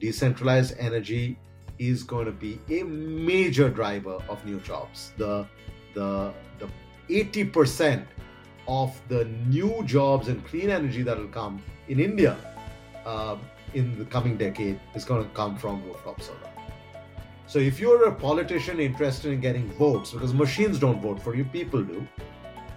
decentralized energy is going to be a major driver of new jobs. The the the 80% of the new jobs in clean energy that will come in India uh, in the coming decade is going to come from rooftop solar. So if you're a politician interested in getting votes, because machines don't vote for you, people do,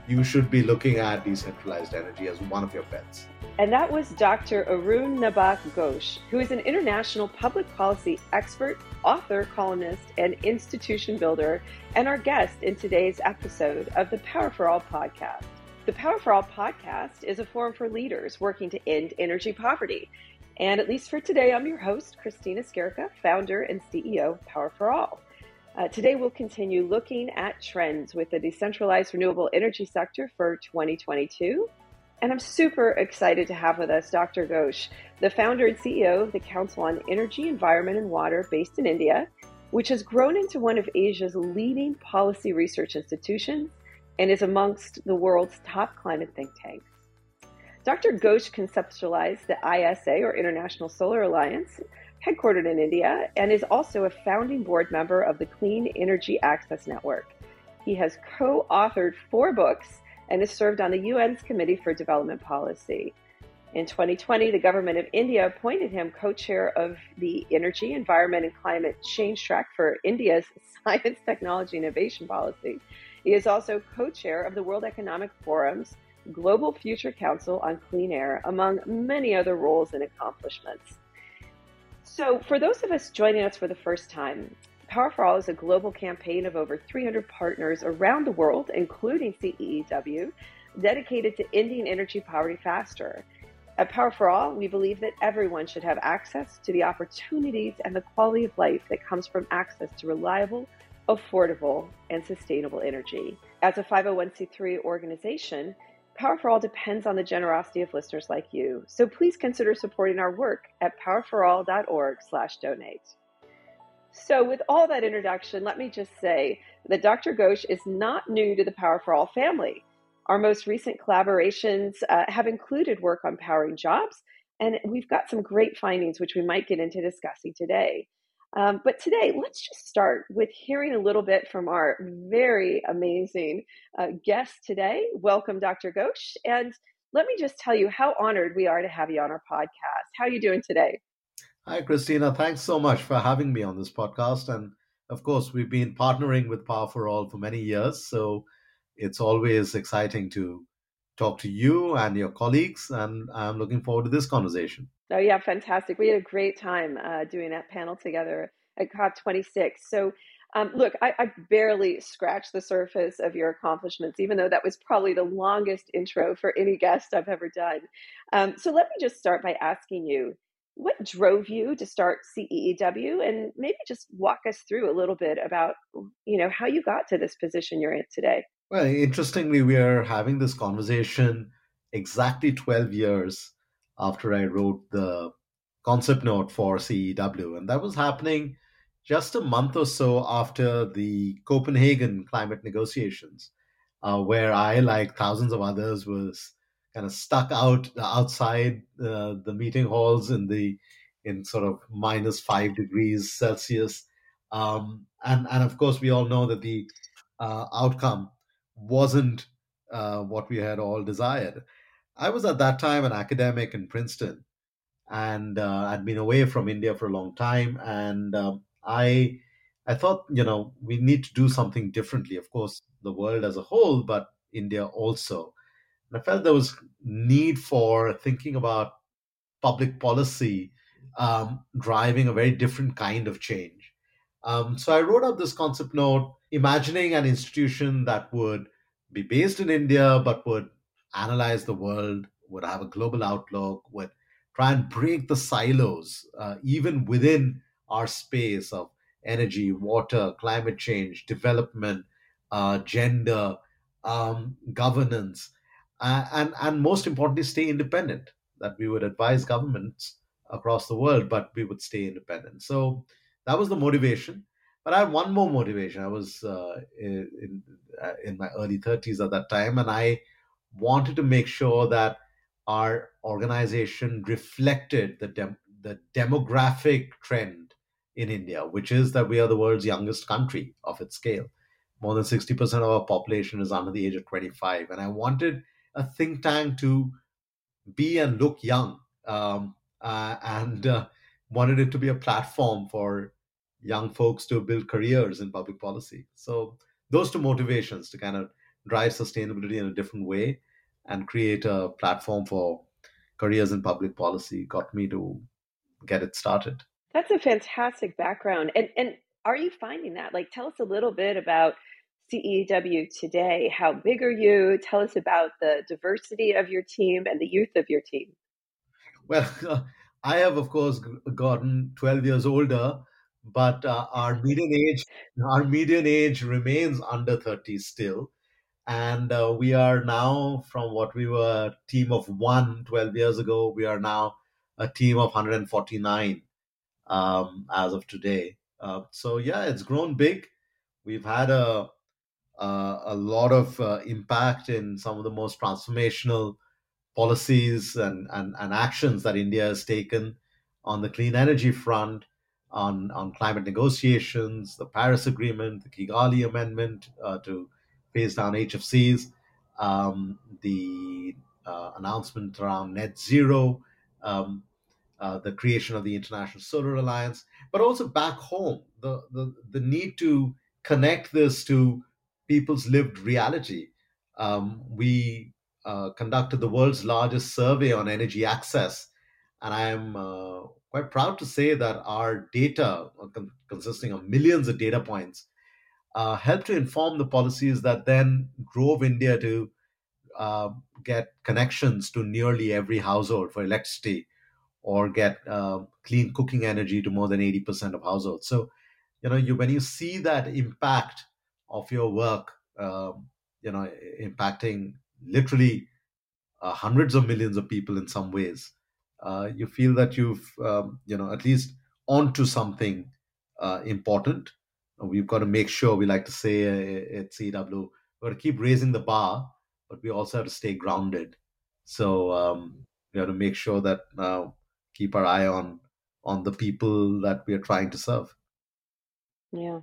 you should be looking at decentralized energy as one of your bets. And that was Dr. Arunabha Ghosh, who is an international public policy expert, author, columnist, and institution builder, and our guest in today's episode of the Power for All podcast. The Power for All podcast is a forum for leaders working to end energy poverty. And at least for today, I'm your host, Kristina Skierka, founder and CEO Power for All. Uh, today, we'll continue looking at trends with the decentralized renewable energy sector for 2022 and I'm super excited to have with us Dr. Ghosh, the founder and CEO of the Council on Energy, Environment, and Water based in India, which has grown into one of Asia's leading policy research institutions and is amongst the world's top climate think tanks. Dr. Ghosh conceptualized the ISA, or International Solar Alliance, headquartered in India, and is also a founding board member of the Clean Energy Access Network. He has co authored four books and has served on the UN's Committee for Development Policy. In 2020, the government of India appointed him co chair of the Energy, Environment, and Climate Change Track for India's Science, Technology, Innovation Policy. He is also co chair of the World Economic Forum's Global Future Council on Clean Air, among many other roles and accomplishments. So, for those of us joining us for the first time, Power for All is a global campaign of over 300 partners around the world, including CEEW, dedicated to ending energy poverty faster. At Power for All, we believe that everyone should have access to the opportunities and the quality of life that comes from access to reliable, affordable, and sustainable energy. As a 501c3 organization, Power for All depends on the generosity of listeners like you. So please consider supporting our work at powerforall.org/donate. So, with all that introduction, let me just say that Dr. Ghosh is not new to the Power for All family. Our most recent collaborations uh, have included work on powering jobs, and we've got some great findings which we might get into discussing today. Um, but today, let's just start with hearing a little bit from our very amazing uh, guest today. Welcome, Dr. Ghosh. And let me just tell you how honored we are to have you on our podcast. How are you doing today? Hi, Kristina. Thanks so much for having me on this podcast. And of course, we've been partnering with Power for All for many years. So it's always exciting to talk to you and your colleagues. And I'm looking forward to this conversation. Oh, yeah, fantastic. We had a great time uh, doing that panel together at COP26. So, um, look, I, I, barely scratched the surface of your accomplishments, even though that was probably the longest intro for any guest I've ever done. Um, so, let me just start by asking you what drove you to start CEEW and maybe just walk us through a little bit about you know how you got to this position you're in today. Well, interestingly, we are having this conversation exactly 12 years after I wrote the concept note for CEEW and that was happening just a month or so after the Copenhagen climate negotiations uh, where I like thousands of others was kind of stuck out outside uh, the meeting halls in the in sort of minus five degrees Celsius, um, and and of course we all know that the uh, outcome wasn't uh, what we had all desired. I was at that time an academic in Princeton, and uh, I'd been away from India for a long time, and um, I I thought you know we need to do something differently. Of course, the world as a whole, but India also. And I felt there was need for thinking about public policy um, driving a very different kind of change. Um, so I wrote up this concept note, imagining an institution that would be based in India but would analyze the world, would have a global outlook, would try and break the silos, uh, even within our space of energy, water, climate change, development, uh, gender, um, governance, uh, and and most importantly, stay independent. That we would advise governments across the world, but we would stay independent. So that was the motivation. But I had one more motivation. I was uh, in uh, in my early thirties at that time, and I wanted to make sure that our organization reflected the dem- the demographic trend in India, which is that we are the world's youngest country of its scale. More than 60% of our population is under the age of 25. And I wanted a think tank to be and look young um, uh, and uh, wanted it to be a platform for young folks to build careers in public policy. So, those two motivations to kind of drive sustainability in a different way and create a platform for careers in public policy got me to get it started. That's a fantastic background. And and are you finding that? Like tell us a little bit about CEEW today. How big are you? Tell us about the diversity of your team and the youth of your team. Well, I have of course gotten 12 years older, but uh, our median age our median age remains under 30 still and uh, we are now from what we were a team of one 12 years ago we are now a team of 149 um, as of today. Uh, so yeah it's grown big. We've had a a, a lot of uh, impact in some of the most transformational policies and, and, and actions that india has taken on the clean energy front on, on climate negotiations the paris agreement the kigali amendment uh, to phase down HFCs, um, the uh, announcement around net zero, um, uh, the creation of the International Solar Alliance, but also back home, the, the, the need to connect this to people's lived reality. Um, we uh, conducted the world's largest survey on energy access, and I am uh, quite proud to say that our data, uh, consisting of millions of data points, uh, helped to inform the policies that then drove India to uh, get connections to nearly every household for electricity or get uh, clean cooking energy to more than 80% of households. So, you know, you when you see that impact of your work, um, you know, impacting literally uh, hundreds of millions of people in some ways, uh, you feel that you've, um, you know, at least onto something uh, important we've got to make sure we like to say at CEEW, we've got to keep raising the bar, but we also have to stay grounded. So um, we have to make sure that uh, keep our eye on on the people that we are trying to serve. Yeah,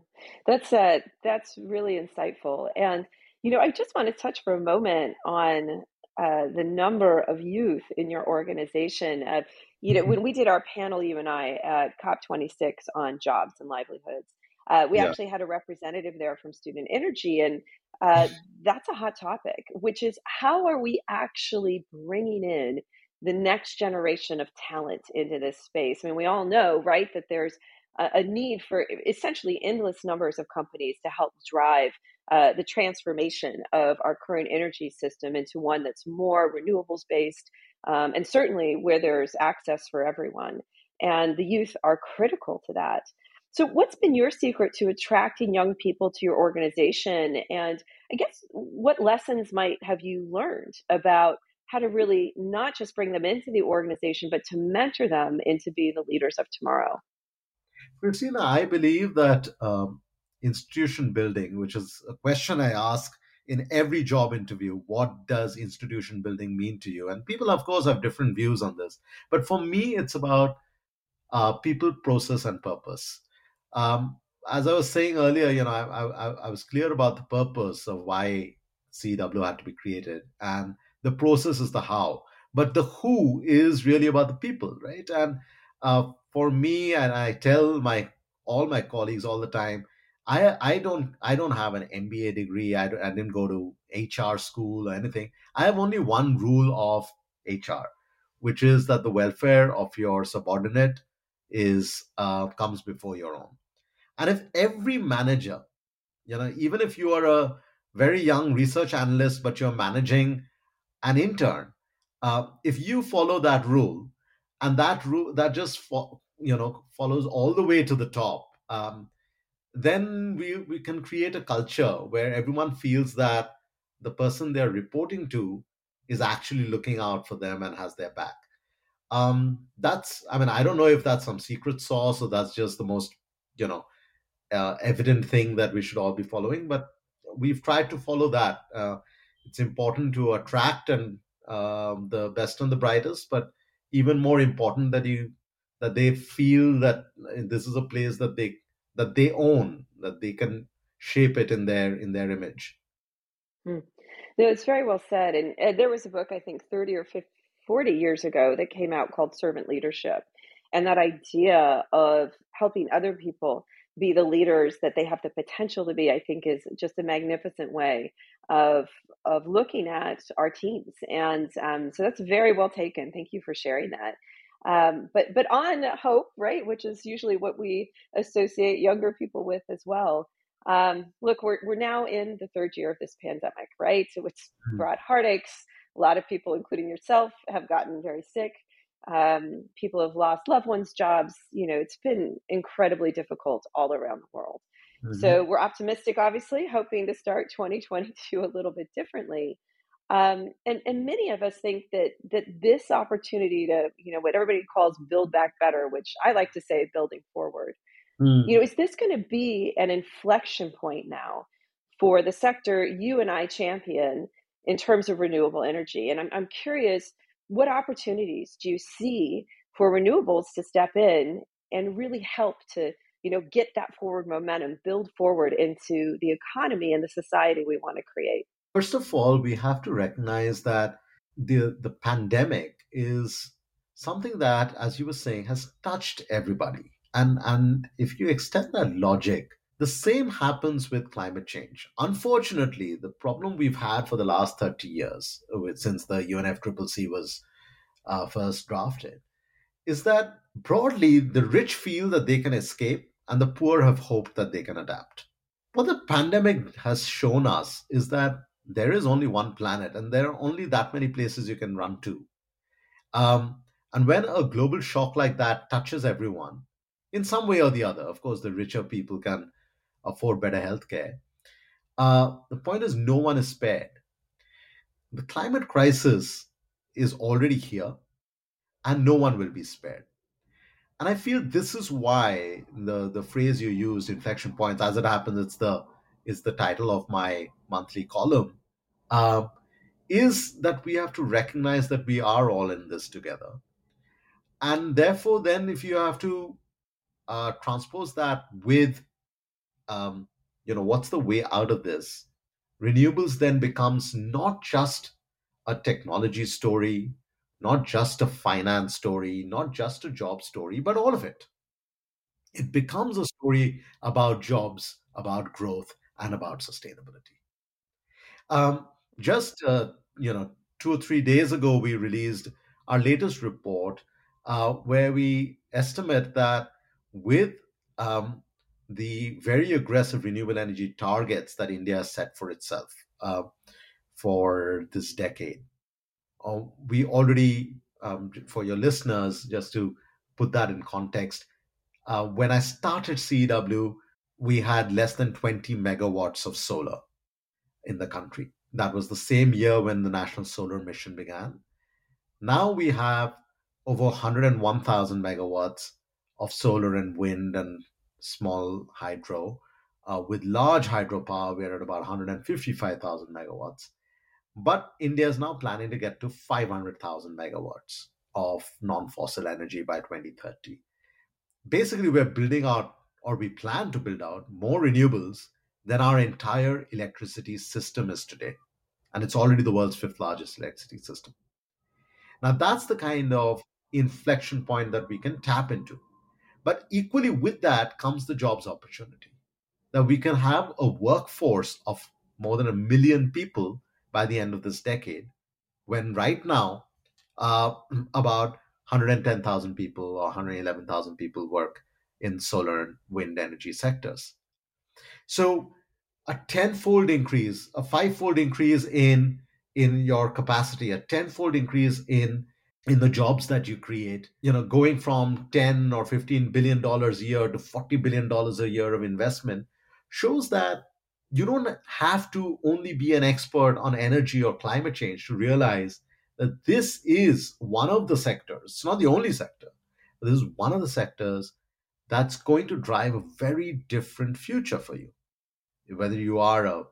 that's uh, that's really insightful. And you know, I just want to touch for a moment on uh, the number of youth in your organization. Uh, you know, mm-hmm. when we did our panel, you and I at COP26 on jobs and livelihoods, uh, we yeah. actually had a representative there from Student Energy, and uh, that's a hot topic, which is how are we actually bringing in the next generation of talent into this space? I mean, we all know, right, that there's a, a need for essentially endless numbers of companies to help drive uh, the transformation of our current energy system into one that's more renewables based, um, and certainly where there's access for everyone. And the youth are critical to that. So, what's been your secret to attracting young people to your organization? And I guess what lessons might have you learned about how to really not just bring them into the organization, but to mentor them into being the leaders of tomorrow? Kristina, I believe that um, institution building, which is a question I ask in every job interview, what does institution building mean to you? And people, of course, have different views on this. But for me, it's about uh, people, process, and purpose. Um, as I was saying earlier, you know, I, I, I was clear about the purpose of why CEEW had to be created, and the process is the how. But the who is really about the people, right? And uh, for me, and I tell my all my colleagues all the time, I I don't I don't have an MBA degree. I, I didn't go to HR school or anything. I have only one rule of HR, which is that the welfare of your subordinate is uh, comes before your own. And if every manager, you know, even if you are a very young research analyst, but you're managing an intern, uh, if you follow that rule, and that rule that just fo- you know follows all the way to the top, um, then we we can create a culture where everyone feels that the person they're reporting to is actually looking out for them and has their back. Um, that's I mean I don't know if that's some secret sauce or that's just the most you know uh, evident thing that we should all be following, but we've tried to follow that. Uh, it's important to attract and um, the best and the brightest, but even more important that you that they feel that this is a place that they that they own, that they can shape it in their in their image. Hmm. No, it's very well said. And, and there was a book, I think, 30 or 50, 40 years ago that came out called Servant Leadership. And that idea of helping other people be the leaders that they have the potential to be, I think, is just a magnificent way of of looking at our teams. And um, so that's very well taken. Thank you for sharing that. Um, but but on hope, right, which is usually what we associate younger people with as well. Um, look, we're we're now in the third year of this pandemic, right? So it's mm-hmm. brought heartaches. A lot of people, including yourself, have gotten very sick. Um, people have lost loved ones, jobs. You know, it's been incredibly difficult all around the world. Mm-hmm. So we're optimistic, obviously, hoping to start 2022 a little bit differently. Um, and, and many of us think that that this opportunity to, you know, what everybody calls build back better, which I like to say building forward, Mm. You know, is this going to be an inflection point now for the sector you and I champion in terms of renewable energy? And I'm, I'm curious, what opportunities do you see for renewables to step in and really help to, you know, get that forward momentum, build forward into the economy and the society we want to create? First of all, we have to recognize that the the pandemic is something that, as you were saying, has touched everybody and, and if you extend that logic, the same happens with climate change. Unfortunately, the problem we've had for the last 30 years, since the UNFCCC was uh, first drafted, is that broadly the rich feel that they can escape and the poor have hope that they can adapt. What the pandemic has shown us is that there is only one planet and there are only that many places you can run to. Um, and when a global shock like that touches everyone, in some way or the other. Of course, the richer people can afford better healthcare. Uh, the point is, no one is spared. The climate crisis is already here, and no one will be spared. And I feel this is why the, the phrase you used, inflection points, as it happens, it's the is the title of my monthly column, uh, is that we have to recognize that we are all in this together. And therefore, then, if you have to uh, transpose that with, um, you know, what's the way out of this? Renewables then becomes not just a technology story, not just a finance story, not just a job story, but all of it. It becomes a story about jobs, about growth, and about sustainability. Um, just uh, you know, two or three days ago, we released our latest report uh, where we estimate that with um, the very aggressive renewable energy targets that India has set for itself uh, for this decade. Uh, we already, um, for your listeners, just to put that in context, uh, when I started CEEW, we had less than 20 megawatts of solar in the country. That was the same year when the National Solar Mission began. Now we have over 101,000 megawatts of solar and wind and small hydro. Uh, with large hydropower, we're at about 155,000 megawatts. But India is now planning to get to 500,000 megawatts of non fossil energy by 2030. Basically, we're building out, or we plan to build out, more renewables than our entire electricity system is today. And it's already the world's fifth largest electricity system. Now, that's the kind of inflection point that we can tap into. But equally with that comes the jobs opportunity. That we can have a workforce of more than a million people by the end of this decade, when right now uh, about 110,000 people or 111,000 people work in solar and wind energy sectors. So a tenfold increase, a fivefold increase in in your capacity, a tenfold increase in in the jobs that you create you know going from 10 or 15 billion dollars a year to 40 billion dollars a year of investment shows that you don't have to only be an expert on energy or climate change to realize that this is one of the sectors it's not the only sector this is one of the sectors that's going to drive a very different future for you. Whether you are a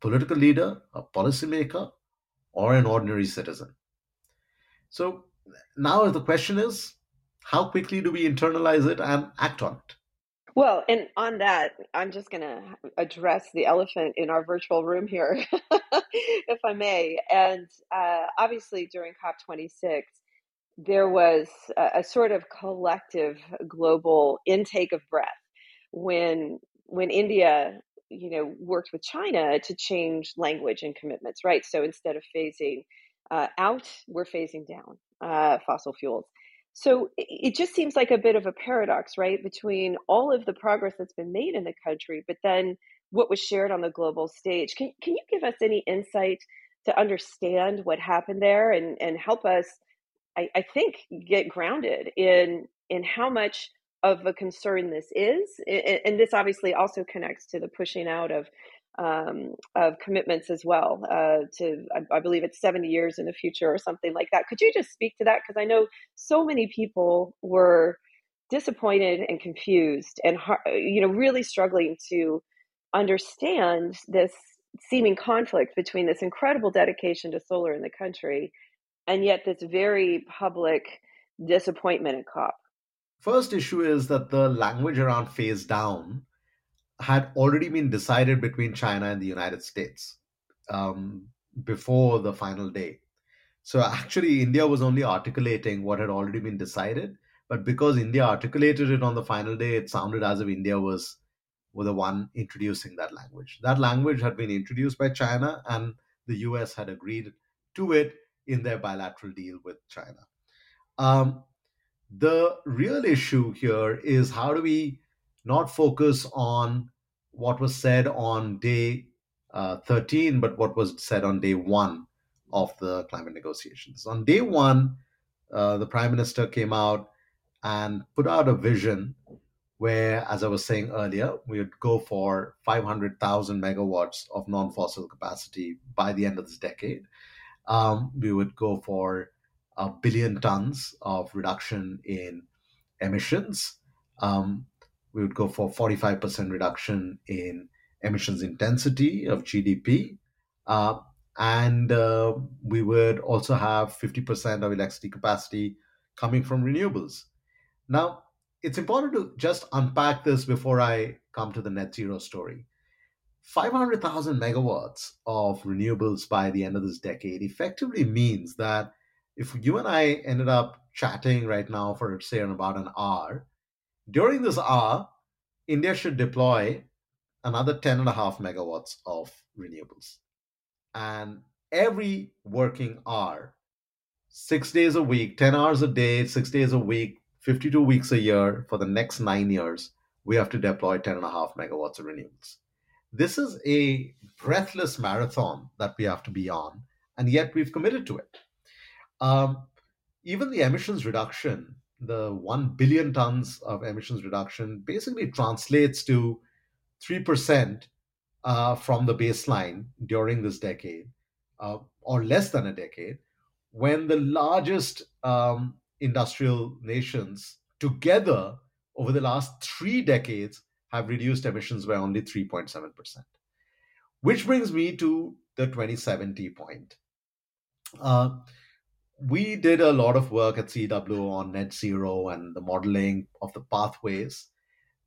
political leader a policymaker or an ordinary citizen so now the question is how quickly do we internalize it and act on it? Well, and on that, I'm just going to address the elephant in our virtual room here, if I may. And uh, obviously, during COP26, there was a, a, sort of collective global intake of breath when when India, you know, worked with China to change language and commitments. Right. So instead of phasing uh, out, we're phasing down uh, fossil fuels. So it just seems like a bit of a paradox, right, between all of the progress that's been made in the country, but then what was shared on the global stage. Can, can you give us any insight to understand what happened there and, and help us, I, I think, get grounded in in how much of a concern this is? And, and this obviously also connects to the pushing out of um, of commitments as well uh, to I, I, believe it's 70 years in the future or something like that. Could you just speak to that? Because i know so many people were disappointed and confused and you know really struggling to understand this seeming conflict between this incredible dedication to solar in the country and yet this very public disappointment at cop. First issue is that the language around phase down had already been decided between China and the United States um, before the final day. So actually, India was only articulating what had already been decided. But because India articulated it on the final day, it sounded as if India was, was the one introducing that language. That language had been introduced by China, and the US had agreed to it in their bilateral deal with China. Um, the real issue here is how do we not focus on what was said on day uh, 13, but what was said on day one of the climate negotiations. On day one, uh, the prime minister came out and put out a vision where, as I was saying earlier, we would go for 500,000 megawatts of non fossil capacity by the end of this decade. Um, we would go for a billion tons of reduction in emissions. Um, we would go for 45% reduction in emissions intensity of GDP. Uh, and uh, we would also have 50% of electricity capacity coming from renewables. Now, it's important to just unpack this before I come to the net zero story. 500,000 megawatts of renewables by the end of this decade effectively means that if you and I ended up chatting right now for, say, in about an hour, during this hour, India should deploy another 10 and a half megawatts of renewables. And every working hour, six days a week, 10 hours a day, six days a week, 52 weeks a year for the next nine years, we have to deploy 10 and a half megawatts of renewables. This is a breathless marathon that we have to be on, and yet we've committed to it. Um, even the emissions reduction the 1 billion tons of emissions reduction basically translates to 3% uh, from the baseline during this decade, uh, or less than a decade, when the largest um, industrial nations together over the last three decades have reduced emissions by only 3.7%. Which brings me to the 2070 point. Uh, we did a lot of work at CEEW on net zero and the modeling of the pathways.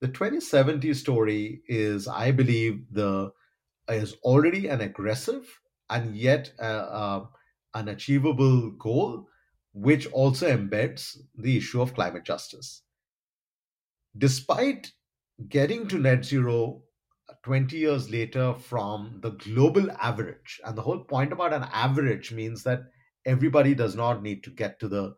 The 2070 story is, I believe, the is already an aggressive and yet uh, uh, an achievable goal, which also embeds the issue of climate justice. Despite getting to net zero 20 years later from the global average, and the whole point about an average means that everybody does not need to get to the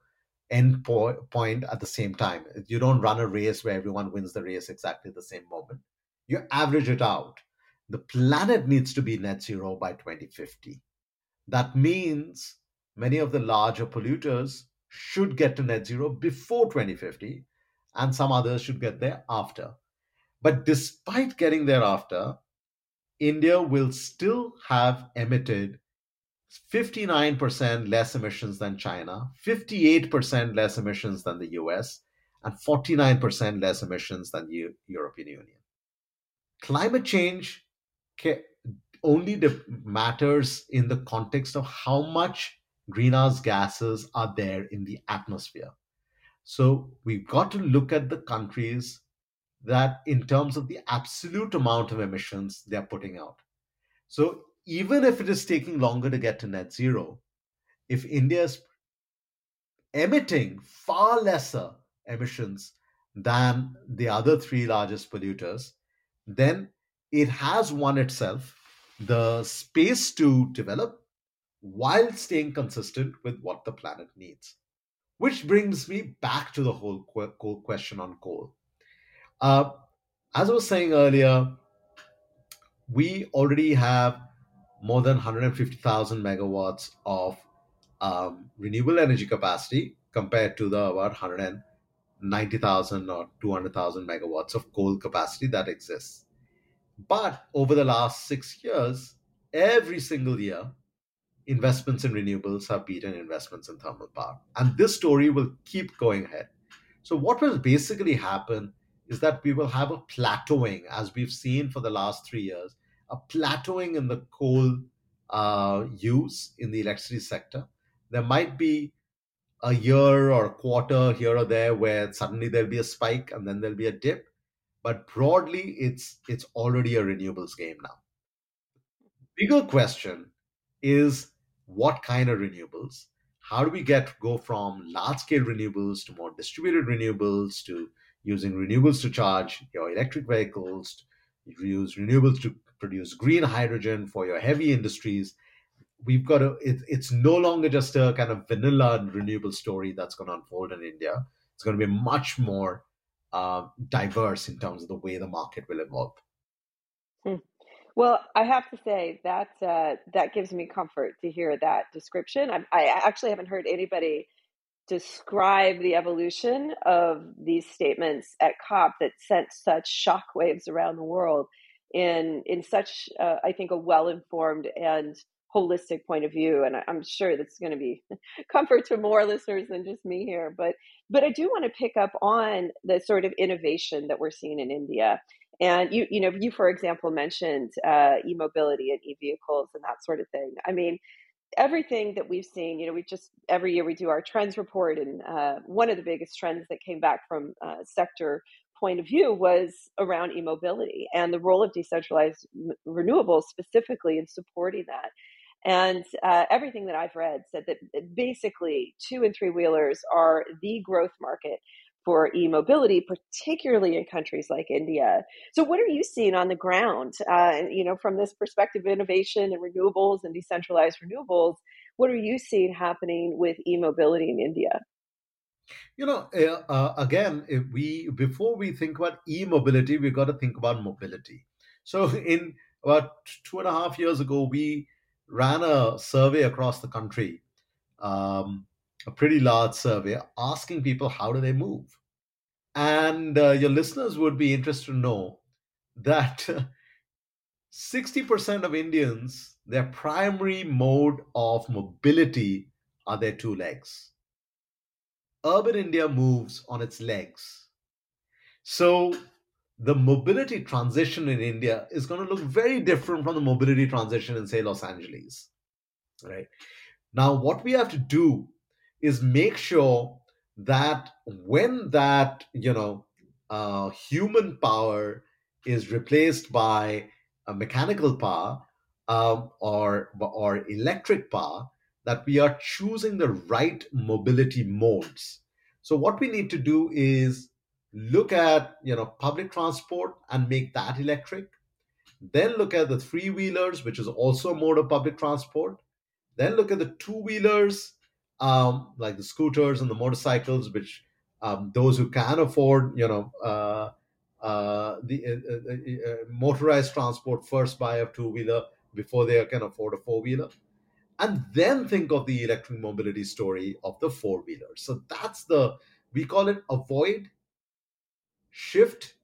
end po- point at the same time. You don't run a race where everyone wins the race exactly the same moment. You average it out. The planet needs to be net zero by 2050. That means many of the larger polluters should get to net zero before 2050, and some others should get there after. But despite getting there after, India will still have emitted 59% less emissions than China, 58% less emissions than the US, and 49% less emissions than the European Union. Climate change only matters in the context of how much greenhouse gases are there in the atmosphere. So we've got to look at the countries that, in terms of the absolute amount of emissions they're putting out. So even if it is taking longer to get to net zero, if India is emitting far lesser emissions than the other three largest polluters, then it has won itself the space to develop while staying consistent with what the planet needs. Which brings me back to the whole coal question on coal. Uh, as I was saying earlier, we already have more than 150,000 megawatts of um, renewable energy capacity compared to the about 190,000 or 200,000 megawatts of coal capacity that exists. But over the last six years, every single year, investments in renewables have beaten investments in thermal power. And this story will keep going ahead. So, what will basically happen is that we will have a plateauing, as we've seen for the last three years, a plateauing in the coal uh, use in the electricity sector. There might be a year or a quarter here or there where suddenly there'll be a spike and then there'll be a dip but broadly it's it's already a renewables game now bigger question is what kind of renewables how do we get go from large scale renewables to more distributed renewables to using renewables to charge your electric vehicles use renewables to produce green hydrogen for your heavy industries we've got to it, it's no longer just a kind of vanilla renewable story that's going to unfold in india. It's going to be much more uh, diverse in terms of the way the market will evolve. Hmm. well i have to say that uh, that gives me comfort to hear that description. I, I actually haven't heard anybody describe the evolution of these statements at COP that sent such shockwaves around the world in in such uh, I think a well informed and holistic point of view and i'm sure that's going to be comfort to more listeners than just me here but but i do want to pick up on the sort of innovation that we're seeing in india. And you you know you for example mentioned uh, e-mobility and e-vehicles and that sort of thing. I mean everything that we've seen you know we just every year we do our trends report and uh, one of the biggest trends that came back from uh, sector point of view was around e-mobility and the role of decentralized renewables specifically in supporting that and uh, everything that I've read said that basically two and three wheelers are the growth market for e-mobility, particularly in countries like India. So, what are you seeing on the ground? Uh, you know, from this perspective of innovation and renewables and decentralized renewables, what are you seeing happening with e-mobility in India? You know, uh, uh again, if we before we think about e-mobility, we've got to think about mobility. So, in about two and a half years ago, we ran a survey across the country, um, a pretty large survey, asking people how do they move. And uh, your listeners would be interested to know that 60% of Indians, their primary mode of mobility are their two legs. Urban India moves on its legs. So the mobility transition in India is going to look very different from the mobility transition in, say, Los Angeles. Right now, what we have to do is make sure that when that you know uh, human power is replaced by a mechanical power um, or or electric power, that we are choosing the right mobility modes. So what we need to do is look at you know public transport and make that electric. Then look at the three wheelers which is also a mode of public transport. Then look at the two wheelers um, like the scooters and the motorcycles which um, those who can afford you know uh, uh, the uh, uh, uh motorized transport first buy a two wheeler before they can afford a four wheeler and then think of the electric mobility story of the four wheeler so that's the we call it avoid shift,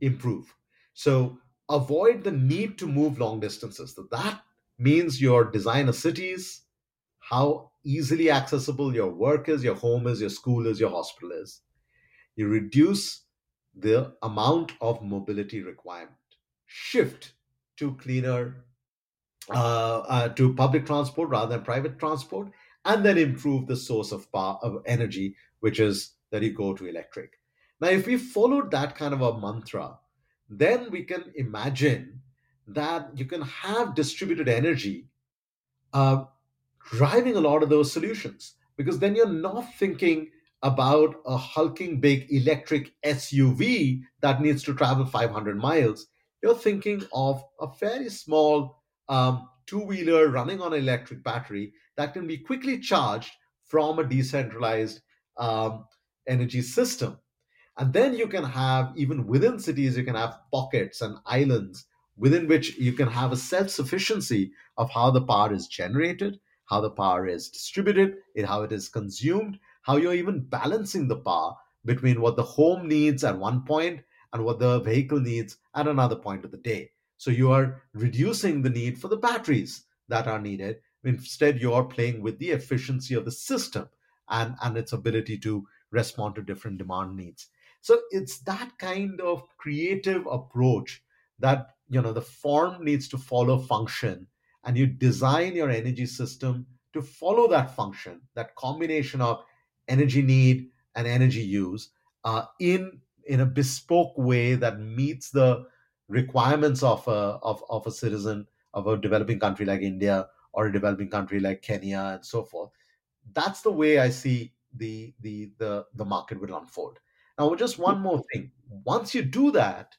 improve. So avoid the need to move long distances. So that means your design of cities, how easily accessible your work is, your home is, your school is, your hospital is. You reduce the amount of mobility requirement. Shift to cleaner, to public transport rather than private transport, and then improve the source of power of energy, which is that you go to electric. Now, if we followed that kind of a mantra, then we can imagine that you can have distributed energy uh, driving a lot of those solutions because then you're not thinking about a hulking big electric SUV that needs to travel 500 miles. You're thinking of a very small um, two wheeler running on an electric battery that can be quickly charged from a decentralized um, energy system. And then you can have, even within cities, you can have pockets and islands within which you can have a self sufficiency of how the power is generated, how the power is distributed, how it is consumed, how you're even balancing the power between what the home needs at one point and what the vehicle needs at another point of the day. So you are reducing the need for the batteries that are needed. Instead, you're playing with the efficiency of the system and, and its ability to respond to different demand needs. So it's that kind of creative approach that you know the form needs to follow function and you design your energy system to follow that function that combination of energy need and energy use uh, in in a bespoke way that meets the requirements of a of, of a citizen of a developing country like India or a developing country like Kenya and so forth. That's the way I see the the the the market will unfold. Now, just one more mm-hmm. thing. Once you do that,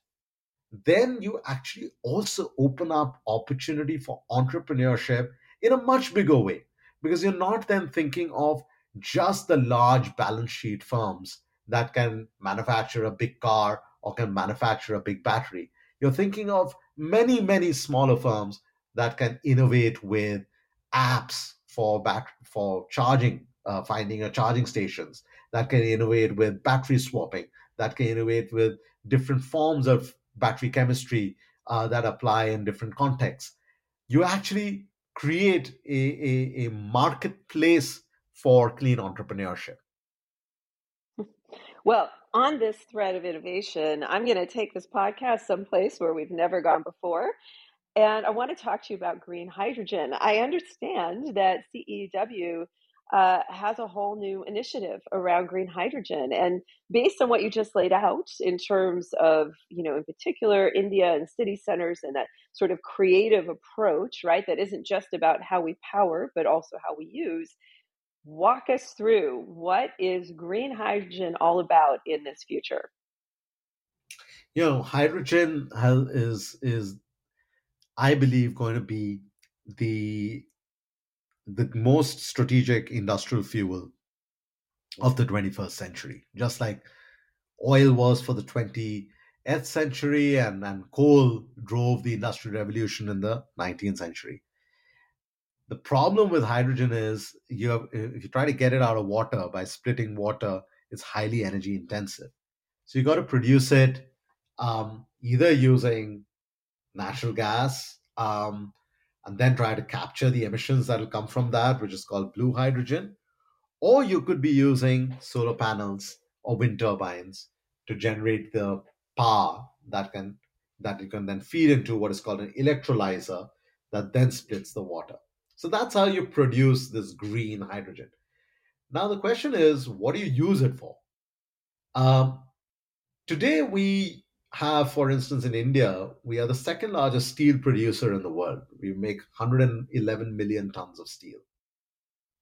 then you actually also open up opportunity for entrepreneurship in a much bigger way because you're not then thinking of just the large balance sheet firms that can manufacture a big car or can manufacture a big battery. You're thinking of many, many smaller firms that can innovate with apps for bat- for charging, uh, finding a charging stations, that can innovate with battery swapping, that can innovate with different forms of battery chemistry uh, that apply in different contexts. You actually create a, a, a marketplace for clean entrepreneurship. Well, on this thread of innovation, I'm going to take this podcast someplace where we've never gone before. And I want to talk to you about green hydrogen. I understand that CEEW uh, has a whole new initiative around green hydrogen. And based on what you just laid out in terms of, you know, in particular, India and city centers and that sort of creative approach, right, that isn't just about how we power, but also how we use. Walk us through what is green hydrogen all about in this future? You know, hydrogen is is I believe going to be the the most strategic industrial fuel of the 21st century, just like oil was for the 20th century and, and coal drove the industrial revolution in the 19th century. The problem with hydrogen is you have, if you try to get it out of water by splitting water, it's highly energy intensive. So you got to produce it um, either using natural gas, um, and then try to capture the emissions that will come from that, which is called blue hydrogen. Or you could be using solar panels or wind turbines to generate the power that can that you can then feed into what is called an electrolyzer that then splits the water. So that's how you produce this green hydrogen. Now the question is, what do you use it for? Um, today we have, for instance, in India, we are the second largest steel producer in the world. We make 111 million tons of steel.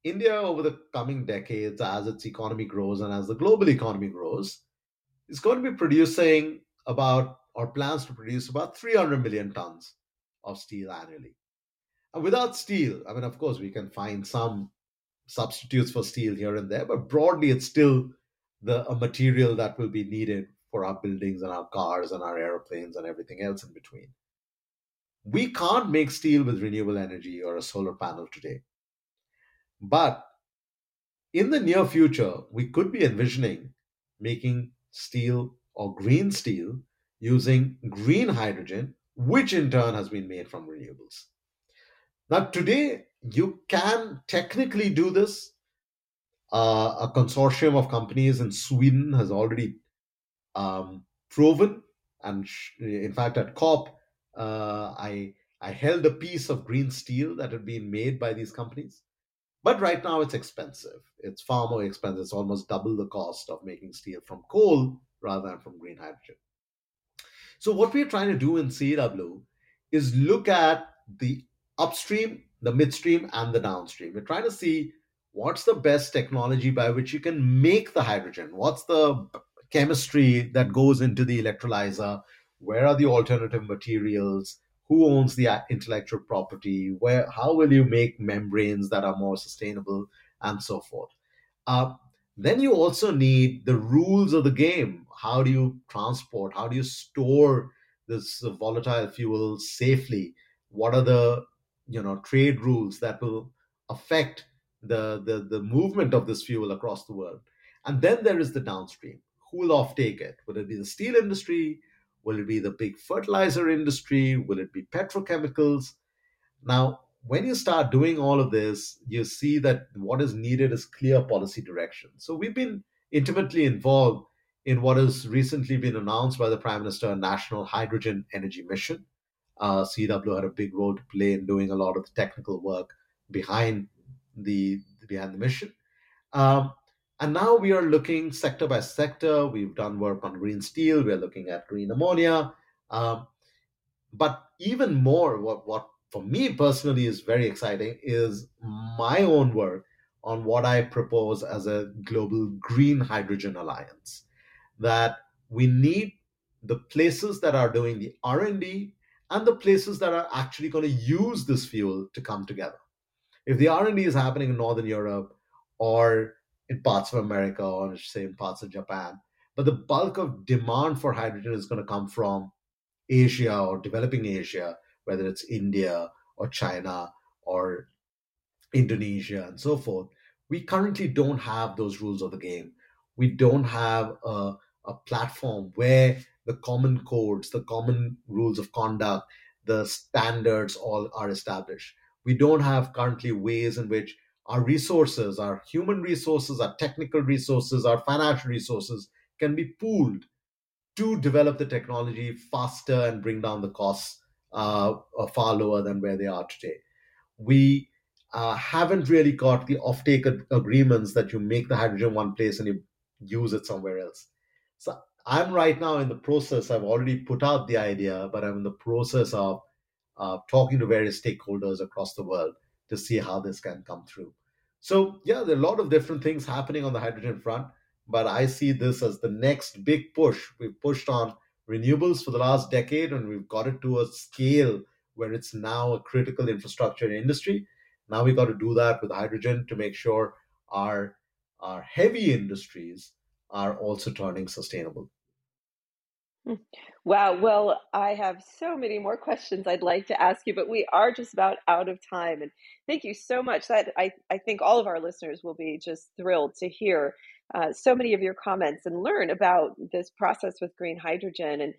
India, over the coming decades, as its economy grows and as the global economy grows, is going to be producing about, or plans to produce about 300 million tons of steel annually. Without steel, I mean, of course, we can find some substitutes for steel here and there, but broadly, it's still the a material that will be needed for our buildings and our cars and our airplanes and everything else in between. We can't make steel with renewable energy or a solar panel today. But in the near future, we could be envisioning making steel or green steel using green hydrogen, which in turn has been made from renewables. Now, today, you can technically do this. Uh, a consortium of companies in Sweden has already um, proven. And sh- in fact, at COP, uh, I I held a piece of green steel that had been made by these companies, But right now it's expensive. It's far more expensive. It's almost double the cost of making steel from coal rather than from green hydrogen. So what we're trying to do in CEEW is look at the upstream, the midstream, and the downstream. We're trying to see what's the best technology by which you can make the hydrogen. What's the chemistry that goes into the electrolyzer? Where are the alternative materials? Who owns the intellectual property? Where? How will you make membranes that are more sustainable, and so forth? Uh, then you also need the rules of the game. How do you transport? How do you store this volatile fuel safely? What are the you know trade rules that will affect the, the the movement of this fuel across the world? And then there is the downstream. Who will offtake it? Will it be the steel industry? Will it be the big fertilizer industry? Will it be petrochemicals? Now, when you start doing all of this, you see that what is needed is clear policy direction. So we've been intimately involved in what has recently been announced by the Prime Minister, National Hydrogen Energy Mission. Uh, CEEW had a big role to play in doing a lot of the technical work behind the behind the mission. Um, and now we are looking sector by sector. We've done work on green steel. We're looking at green ammonia. Um, but even more, what, what for me personally is very exciting is my own work on what I propose as a global green hydrogen alliance. That we need the places that are doing the R&D and the places that are actually going to use this fuel to come together. If the R&D is happening in Northern Europe or in parts of America or say in parts of Japan, but the bulk of demand for hydrogen is going to come from Asia or developing Asia whether it's India or China or Indonesia and so forth. We currently don't have those rules of the game. We don't have a, a platform where the common codes, the common rules of conduct, the standards all are established. We don't have currently ways in which our resources, our human resources, our technical resources, our financial resources can be pooled to develop the technology faster and bring down the costs uh, far lower than where they are today. We uh, haven't really got the offtake ag- agreements that you make the hydrogen one place and you use it somewhere else. So I'm right now in the process. I've already put out the idea, but I'm in the process of uh, talking to various stakeholders across the world to see how this can come through. So yeah, there are a lot of different things happening on the hydrogen front, but I see this as the next big push. We've pushed on renewables for the last decade and we've got it to a scale where it's now a critical infrastructure industry. Now we've got to do that with hydrogen to make sure our our heavy industries are also turning sustainable. Hmm. Wow. Well, I have so many more questions I'd like to ask you, but we are just about out of time. And thank you so much. That I, I think all of our listeners will be just thrilled to hear uh, so many of your comments and learn about this process with green hydrogen and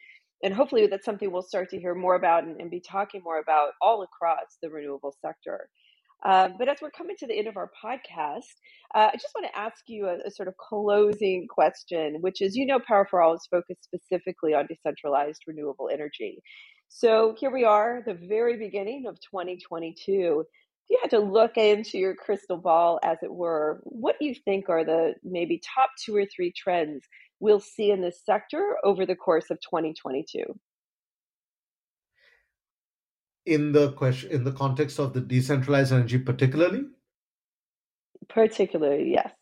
and hopefully that's something we'll start to hear more about and, and be talking more about all across the renewable sector. Uh, but as we're coming to the end of our podcast, uh, I just want to ask you a, a, sort of closing question, which is you know, Power for All is focused specifically on decentralized renewable energy. So here we are, the very beginning of 2022 If you had to look into your crystal ball, as it were, what do you think are the maybe top two or three trends we'll see in this sector over the course of 2022? In the question, in the context of the decentralized energy, particularly. Particularly, yes.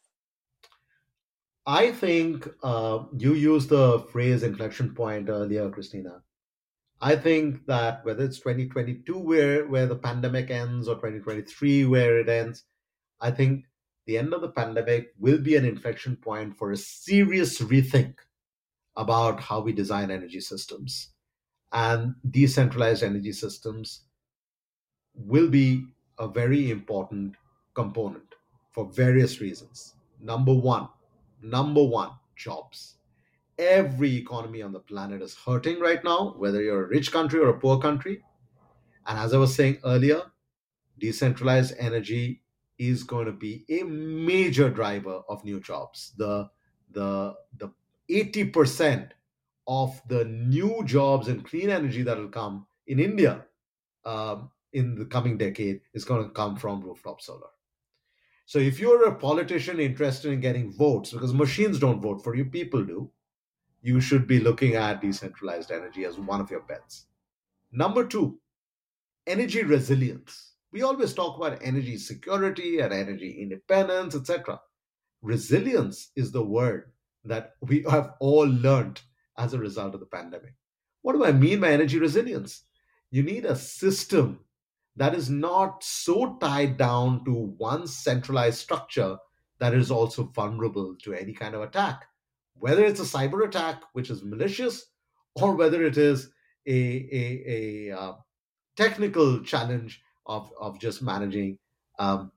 I think uh, you used the phrase inflection point earlier, Kristina. I think that whether it's 2022 where where the pandemic ends or 2023 where it ends, I think the end of the pandemic will be an inflection point for a serious rethink about how we design energy systems. And decentralized energy systems will be a very important component for various reasons. Number one, number one, jobs every economy on the planet is hurting right now, whether you're a rich country or a poor country. And as I was saying earlier, decentralized energy is going to be a major driver of new jobs. The the the 80% of the new jobs and clean energy that will come in India um, in the coming decade is going to come from rooftop solar. So if you're a politician interested in getting votes, because machines don't vote for you, people do, you should be looking at decentralized energy as one of your bets. Number two, energy resilience. We always talk about energy security and energy independence, etc. Resilience is the word that we have all learned as a result of the pandemic. What do I mean by energy resilience? You need a system that is not so tied down to one centralized structure that is also vulnerable to any kind of attack, whether it's a cyber attack, which is malicious, or whether it is a, a, a uh, technical challenge of, of just managing um,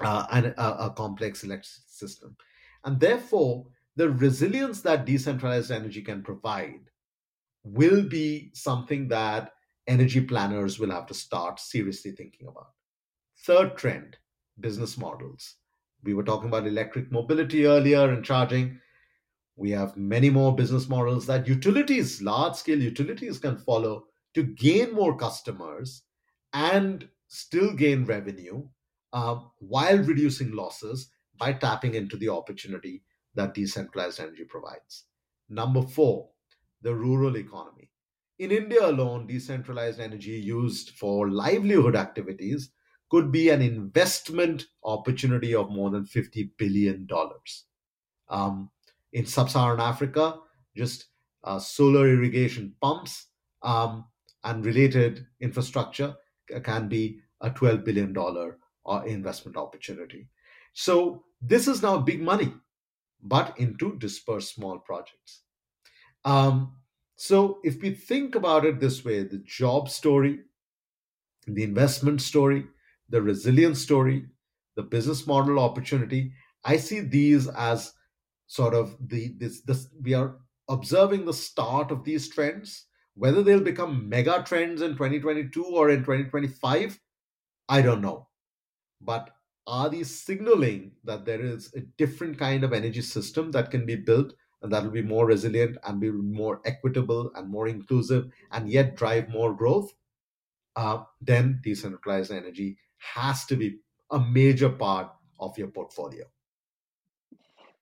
uh, an, a, a complex electric system. And therefore, the resilience that decentralized energy can provide will be something that energy planners will have to start seriously thinking about. Third trend business models. We were talking about electric mobility earlier and charging. We have many more business models that utilities, large scale utilities, can follow to gain more customers and still gain revenue uh, while reducing losses by tapping into the opportunity that decentralized energy provides. Number four, the rural economy. In India alone, decentralized energy used for livelihood activities could be an investment opportunity of more than $50 billion. Um, in sub Saharan Africa, just uh, solar irrigation pumps um, and related infrastructure can be a $12 billion uh, investment opportunity. So, this is now big money, but into dispersed small projects. Um, so, if we think about it this way the job story, the investment story, the resilience story, the business model opportunity, I see these as sort of the this this we are observing the start of these trends. Whether they'll become mega trends in 2022 or in 2025, I don't know. But are these signaling that there is a different kind of energy system that can be built and that will be more resilient and be more equitable and more inclusive and yet drive more growth, uh, then decentralized energy has to be a major part of your portfolio.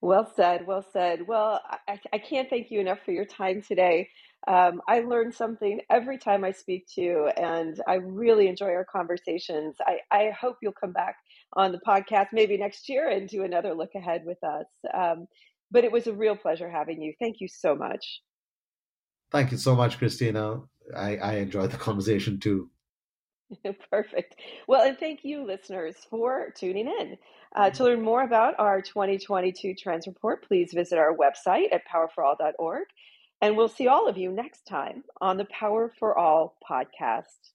Well said. Well said. Well, I, I can't thank you enough for your time today. Um, I learn something every time I speak to you, and I really enjoy our conversations. I, I hope you'll come back on the podcast maybe next year and do another look ahead with us. Um, but it was a real pleasure having you. Thank you so much. Thank you so much, Kristina. I, I enjoyed the conversation too. Perfect. Well, and thank you, listeners, for tuning in. Uh, to learn more about our 2022 Trends Report, please visit our website at powerforall.org. And we'll see all of you next time on the Power for All podcast.